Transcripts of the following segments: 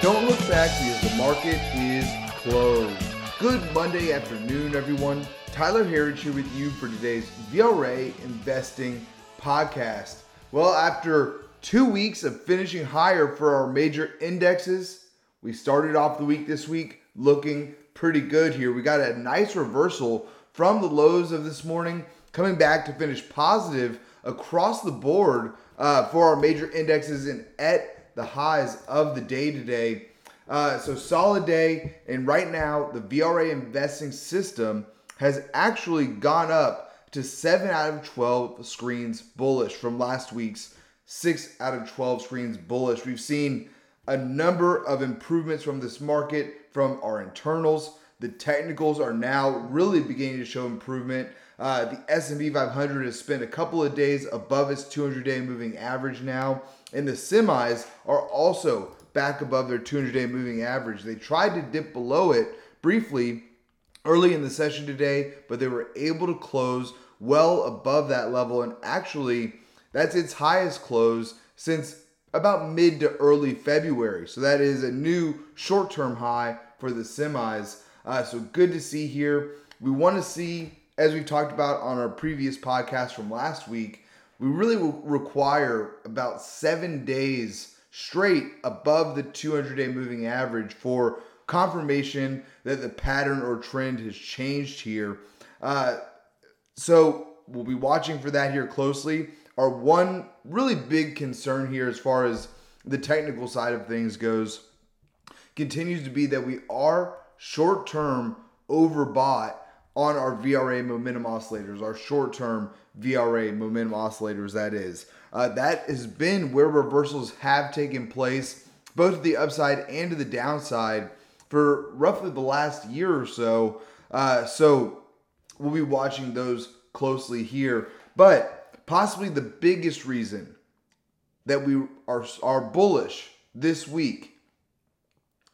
Don't look back because the market is closed. Good Monday afternoon, everyone. Tyler Herriage here with you for today's VRA Investing Podcast. Well, after two weeks of finishing higher for our major indexes, we started off the week this week looking pretty good here. We got a nice reversal from the lows of this morning, coming back to finish positive across the board uh, for our major indexes and at the highs of the day today. Uh, so solid day, and right now the VRA investing system has actually gone up to seven out of 12 screens bullish from last week's six out of 12 screens bullish. We've seen a number of improvements from this market from our internals. The technicals are now really beginning to show improvement. Uh, the S&P 500 has spent a couple of days above its 200-day moving average now, and the semis are also back above their 200-day moving average. They tried to dip below it briefly early in the session today, but they were able to close well above that level, and actually, that's its highest close since about mid to early February. So that is a new short-term high for the semis. Uh, so good to see here. We want to see as we talked about on our previous podcast from last week, we really require about seven days straight above the 200 day moving average for confirmation that the pattern or trend has changed here. Uh, so we'll be watching for that here closely. Our one really big concern here, as far as the technical side of things goes, continues to be that we are short term overbought on our VRA momentum oscillators, our short term VRA momentum oscillators, that is. Uh, that has been where reversals have taken place, both to the upside and to the downside, for roughly the last year or so. Uh, so we'll be watching those closely here. But possibly the biggest reason that we are, are bullish this week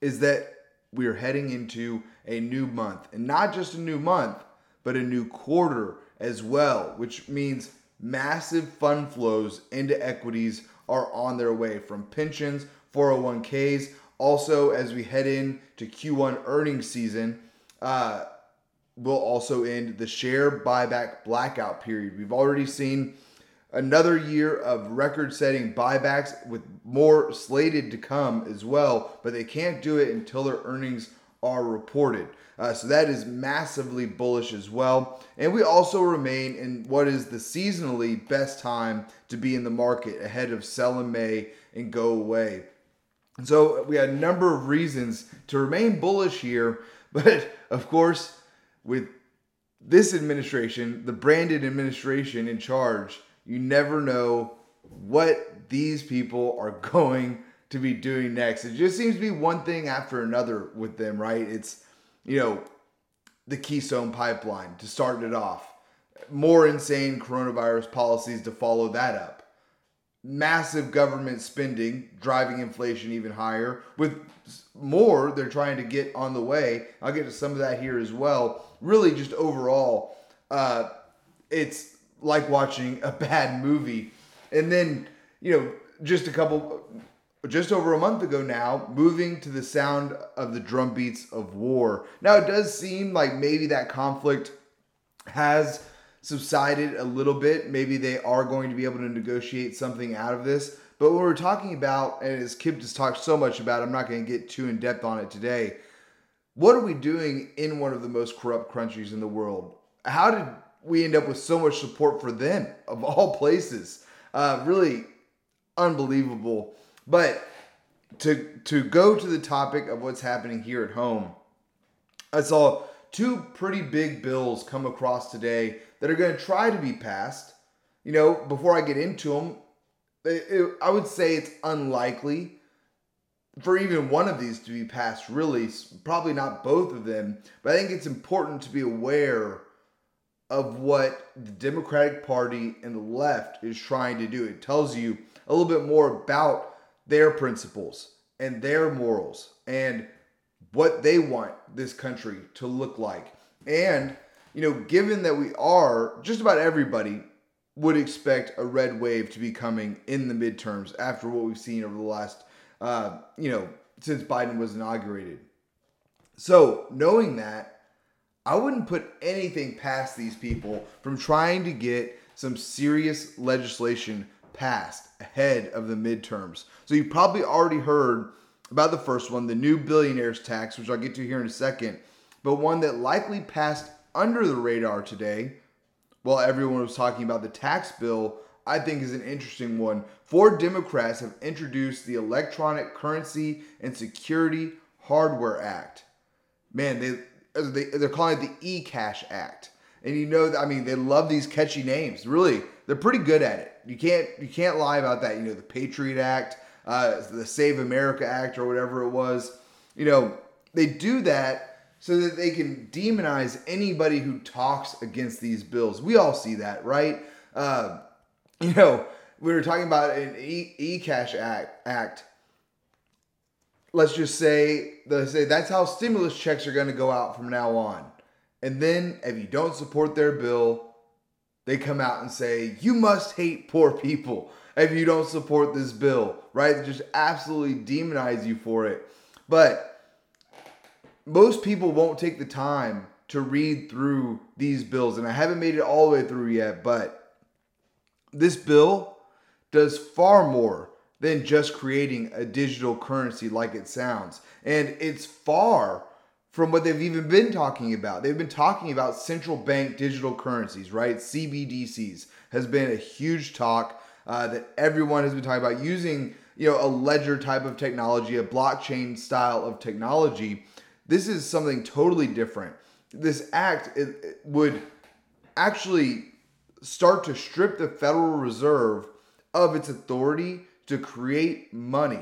is that we are heading into a new month. And not just a new month, but a new quarter as well, which means massive fund flows into equities are on their way from pensions, 401ks. Also, as we head into Q1 earnings season, uh, will also end the share buyback blackout period. We've already seen another year of record setting buybacks with more slated to come as well, but they can't do it until their earnings are reported. Uh, so that is massively bullish as well. And we also remain in what is the seasonally best time to be in the market ahead of sell in May and go away. So we had a number of reasons to remain bullish here, but of course, with this administration, the Brandon administration in charge, you never know what these people are going to be doing next. It just seems to be one thing after another with them, right? It's, you know, the Keystone Pipeline to start it off, more insane coronavirus policies to follow that up, massive government spending driving inflation even higher, with more they're trying to get on the way. I'll get to some of that here as well. Really, just overall, uh, it's like watching a bad movie. And then, you know, just a couple just over a month ago now, moving to the sound of the drum beats of war. Now, it does seem like maybe that conflict has subsided a little bit. Maybe they are going to be able to negotiate something out of this. But what we're talking about, and as Kip just talked so much about, I'm not going to get too in depth on it today. What are we doing in one of the most corrupt countries in the world? How did we end up with so much support for them, of all places? Uh, really unbelievable but to to go to the topic of what's happening here at home, I saw two pretty big bills come across today that are going to try to be passed. You know, before I get into them, it, it, I would say it's unlikely for even one of these to be passed, really, probably not both of them. But I think it's important to be aware of what the Democratic Party and the left is trying to do. It tells you a little bit more about their principles and their morals and what they want this country to look like. And, you know, given that we are, just about everybody would expect a red wave to be coming in the midterms after what we've seen over the last, uh, you know, since Biden was inaugurated. So, knowing that, I wouldn't put anything past these people from trying to get some serious legislation passed ahead of the midterms. So, you probably already heard about the first one, the new billionaires tax, which I'll get to here in a second, but one that likely passed under the radar today while everyone was talking about the tax bill, I think is an interesting one. Four Democrats have introduced the Electronic Currency and Security Hardware Act. Man, they, they they're calling it the eCash Act. And you know, I mean, they love these catchy names. Really, they're pretty good at it. You can't you can't lie about that. You know, the Patriot Act, uh, the Save America Act, or whatever it was. You know, they do that so that they can demonize anybody who talks against these bills. We all see that, right? Uh, you know, we were talking about an e cash act, act. Let's just say say that's how stimulus checks are going to go out from now on. And then if you don't support their bill, they come out and say you must hate poor people if you don't support this bill, right? They just absolutely demonize you for it. But most people won't take the time to read through these bills, and I haven't made it all the way through yet, but this bill does far more than just creating a digital currency like it sounds. And it's far from what they've even been talking about. They've been talking about central bank digital currencies, right? CBDCs has been a huge talk uh, that everyone has been talking about using, you know, a ledger type of technology, a blockchain style of technology this is something totally different. This act it, it would actually start to strip the Federal Reserve of its authority to create money.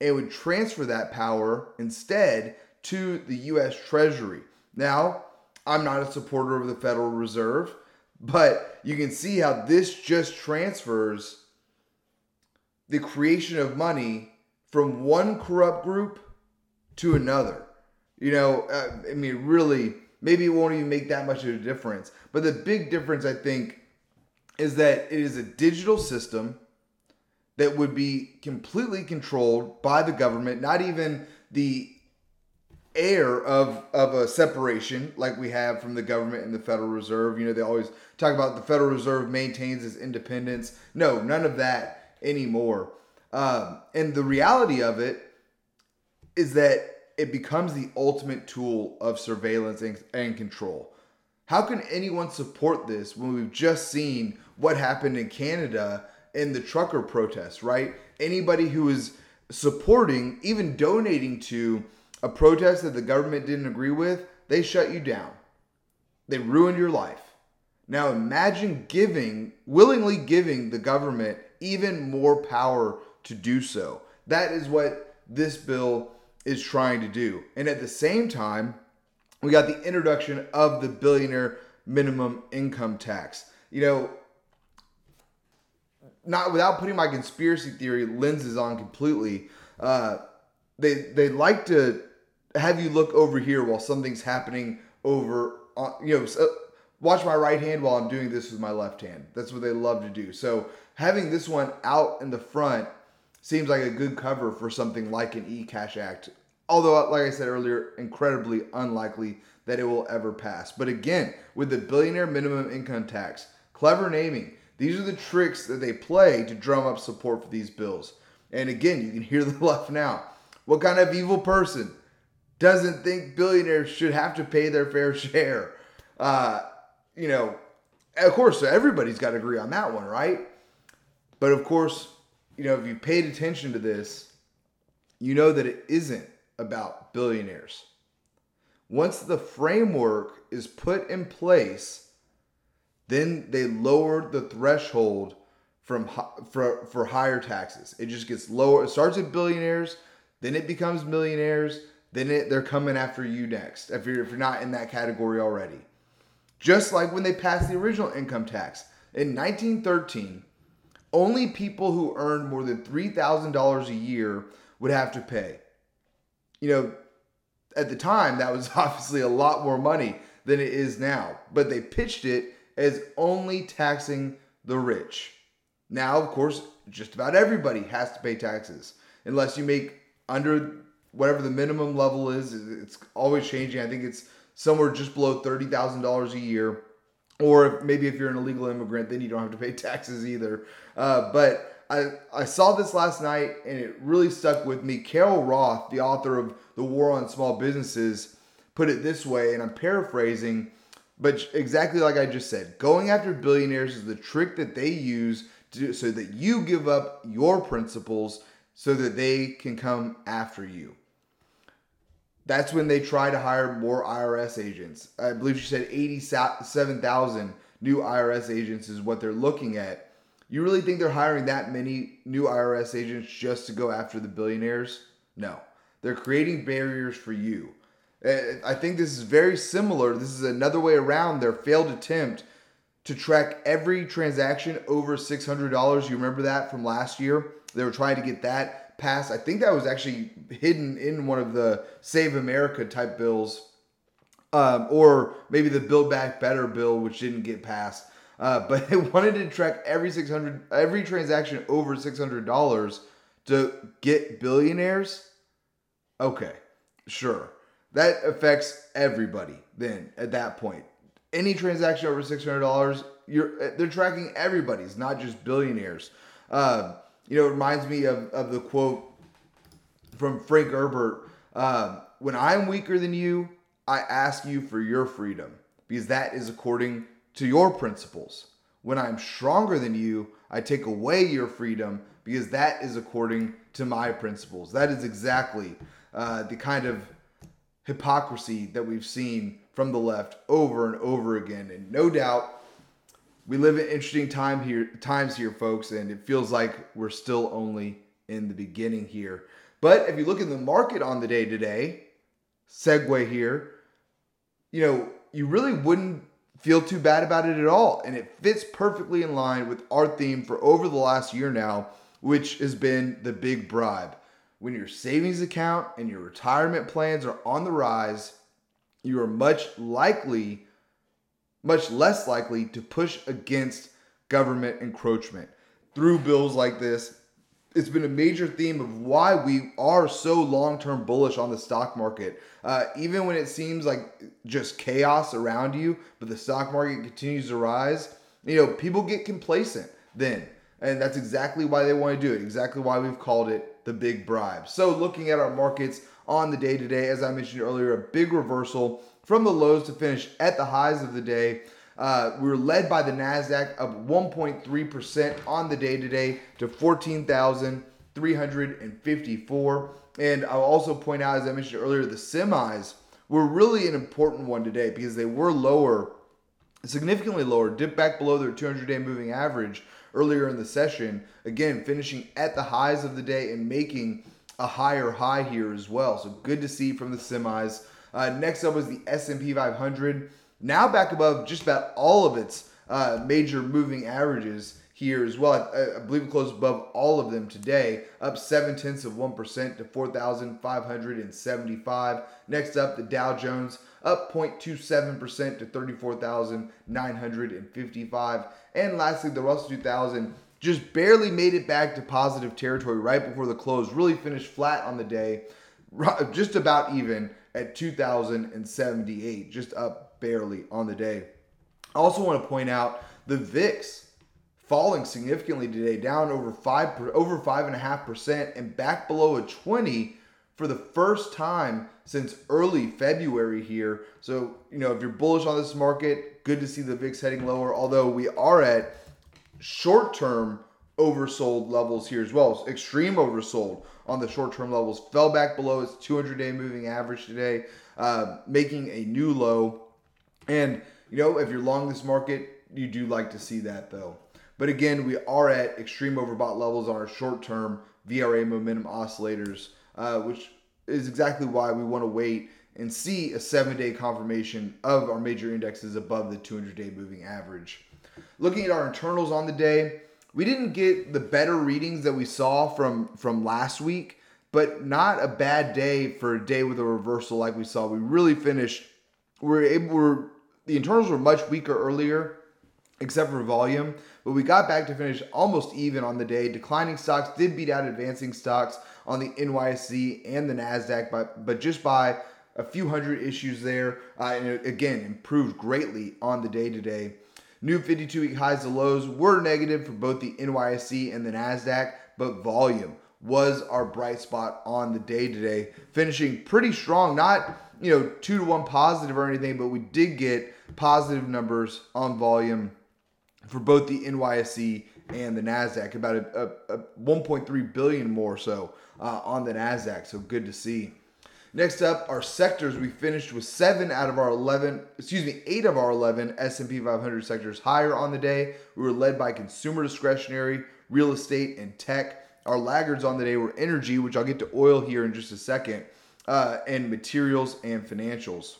It would transfer that power instead to the US Treasury. Now, I'm not a supporter of the Federal Reserve, but you can see how this just transfers the creation of money from one corrupt group to another. You know, uh, I mean, really, maybe it won't even make that much of a difference. But the big difference, I think, is that it is a digital system that would be completely controlled by the government, not even the air of of a separation like we have from the government and the Federal Reserve. You know, they always talk about the Federal Reserve maintains its independence. No, none of that anymore. Um, and the reality of it is that it becomes the ultimate tool of surveillance and, and control. How can anyone support this when we've just seen what happened in Canada in the trucker protests, right? Anybody who is supporting, even donating to a protest that the government didn't agree with, they shut you down. They ruined your life. Now imagine giving, willingly giving the government even more power to do so. That is what this bill is trying to do. And at the same time, we got the introduction of the billionaire minimum income tax. You know, not without putting my conspiracy theory lenses on completely, uh, they they like to have you look over here while something's happening over on, you know so uh, watch my right hand while I'm doing this with my left hand. That's what they love to do. So having this one out in the front seems like a good cover for something like an e-cash act. Although, uh, like I said earlier, incredibly unlikely that it will ever pass. But again, with the billionaire minimum income tax, clever naming, these are the tricks that they play to drum up support for these bills. And again, you can hear the left now. What kind of evil person doesn't think billionaires should have to pay their fair share? Uh, you know, of course, everybody's got to agree on that one, right? But of course, you know, if you paid attention to this, you know that it isn't about billionaires. Once the framework is put in place, then they lower the threshold from for, for higher taxes. It just gets lower. It starts at billionaires, then it becomes millionaires, then it, they're coming after you next if you're, if you're not in that category already. Just like when they passed the original income tax in 1913, only people who earned more than $3,000 a year would have to pay. You know, at the time, that was obviously a lot more money than it is now, but they pitched it as only taxing the rich. Now, of course, just about everybody has to pay taxes unless you make under whatever the minimum level is. It's always changing. I think it's somewhere just below thirty thousand dollars a year, or maybe if you're an illegal immigrant, then you don't have to pay taxes either. Uh, but I I saw this last night and it really stuck with me. Carol Roth, the author of The War on Small Businesses, put it this way, and I'm paraphrasing. But exactly like I just said, going after billionaires is the trick that they use to, so that you give up your principles so that they can come after you. That's when they try to hire more IRS agents. I believe she said 87,000 new IRS agents is what they're looking at. You really think they're hiring that many new IRS agents just to go after the billionaires? No. They're creating barriers for you. Uh, I think this is very similar. This is another way around their failed attempt to track every transaction over $600. You remember that from last year? They were trying to get that passed. I think that was actually hidden in one of the Save America type bills, um, or maybe the Build Back Better bill, which didn't get passed. Uh, but they wanted to track every 600 every transaction over $600 to get billionaires. Okay, sure. That affects everybody then at that point. Any transaction over $600, you're they're tracking everybody's, not just billionaires. Uh, you know, it reminds me of, of the quote from Frank Herbert uh, When I'm weaker than you, I ask you for your freedom because that is according to your principles. When I'm stronger than you, I take away your freedom because that is according to my principles. That is exactly uh, the kind of hypocrisy that we've seen from the left over and over again. And no doubt we live in interesting time here times here folks and it feels like we're still only in the beginning here. But if you look at the market on the day today segue here you know you really wouldn't feel too bad about it at all. And it fits perfectly in line with our theme for over the last year now which has been the big bribe. When your savings account and your retirement plans are on the rise you are much likely much less likely to push against government encroachment. Through bills like this, it's been a major theme of why we are so long term bullish on the stock market. Uh, even when it seems like just chaos around you, but the stock market continues to rise, you know, people get complacent then. And that's exactly why they want to do it, exactly why we've called it the big bribe. So, looking at our markets on the day to day, as I mentioned earlier, a big reversal from the lows to finish at the highs of the day. Uh, we were led by the NASDAQ up 1.3% on the day today to 14,354. And I'll also point out, as I mentioned earlier, the semis were really an important one today because they were lower, significantly lower, dipped back below their 200 day moving average earlier in the session. Again, finishing at the highs of the day and making a higher high here as well. So good to see from the semis. Uh, next up was the S&P 500, now back above just about all of its uh, major moving averages here as well. I, I, believe it closed above all of them today, up seven tenths of one percent to 4,575. Next up, the Dow Jones up 0.27 percent to 34,955. And lastly, the Russell 2000 just barely made it back to positive territory right before the close. Really finished flat on the day, just about even at 2,078, just up barely on the day. I also want to point out the VIX falling significantly today, down over five over five and a half percent, and back below a 20 for the first time since early February here. So you know if you're bullish on this market, good to see the VIX heading lower. Although we are at short-term oversold levels here as well, extreme oversold on the short term levels. Fell back below its 200 day moving average today, uh, making a new low. And, you know, if you're long this market, you do like to see that though. But again, we are at extreme overbought levels on our short term VRA momentum oscillators, uh, which is exactly why we want to wait and see a seven day confirmation of our major indexes above the 200 day moving average. Looking at our internals on the day, we didn't get the better readings that we saw from from last week, but not a bad day for a day with a reversal like we saw. We really finished. We are able. We're the internals were much weaker earlier, except for volume. But we got back to finish almost even on the day. Declining stocks did beat out advancing stocks on the NYSE and the NASDAQ, but, but just by a few hundred issues there. Uh, and again, improved greatly on the day today. New 52 week highs and lows were negative for both the NYSE and the NASDAQ, but volume was our bright spot on the day today, finishing pretty strong. Not, you know, two to one positive or anything, but we did get positive numbers on volume for both the NYSE and the Nasdaq, about a, a, a 1.3 billion more so uh, on the Nasdaq. So good to see. Next up, our sectors. We finished with seven out of our 11, excuse me, eight of our 11 S&P 500 sectors higher on the day. We were led by consumer discretionary, real estate, and tech. Our laggards on the day were energy, which I'll get to oil here in just a second, uh, and materials and financials.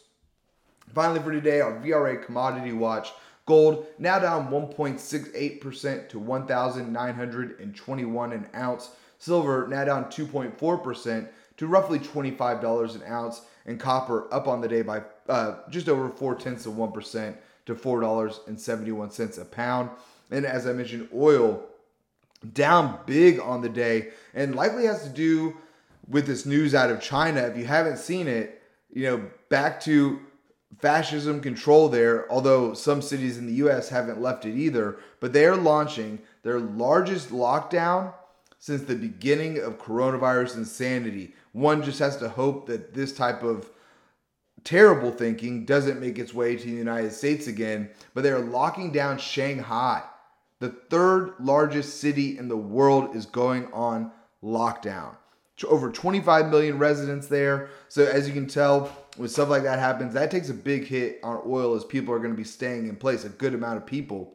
Finally, for today, our VRA commodity watch. Gold now down 1.68% to 1,921 an ounce. Silver now down 2.4% to roughly $25 an ounce, and copper up on the day by uh, just over four tenths of 1% to $4.71 a pound. And as I mentioned, oil down big on the day and likely has to do with this news out of China. If you haven't seen it, you know, back to fascism control there, although some cities in the US haven't left it either, but they are launching their largest lockdown since the beginning of coronavirus insanity. One just has to hope that this type of terrible thinking doesn't make its way to the United States again, but they're locking down Shanghai. The third largest city in the world is going on lockdown. Over 25 million residents there. So, as you can tell, when stuff like that happens, that takes a big hit on oil as people are going to be staying in place. A good amount of people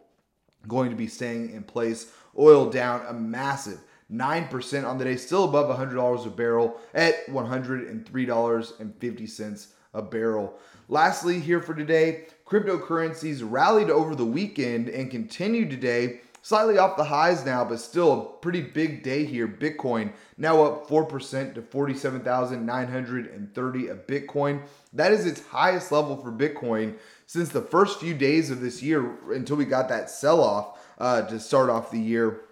going to be staying in place. Oil down a massive 9% on the day, still above $100 a barrel at $103.50 a barrel. Lastly, here for today, cryptocurrencies rallied over the weekend and continued today, slightly off the highs now, but still a pretty big day here. Bitcoin now up 4% to 47,930 a Bitcoin. That is its highest level for Bitcoin since the first few days of this year until we got that sell off uh, to start off the year.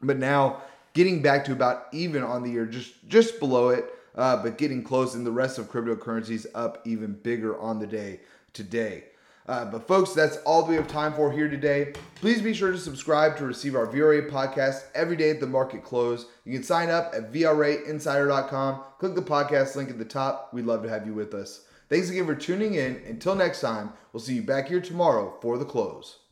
But now getting back to about even on the year, just just below it, uh, but getting close. And the rest of cryptocurrencies up even bigger on the day today. Uh, but folks, that's all we have time for here today. Please be sure to subscribe to receive our VRA podcast every day at the market close. You can sign up at VRAinsider.com. Click the podcast link at the top. We'd love to have you with us. Thanks again for tuning in. Until next time, we'll see you back here tomorrow for the close.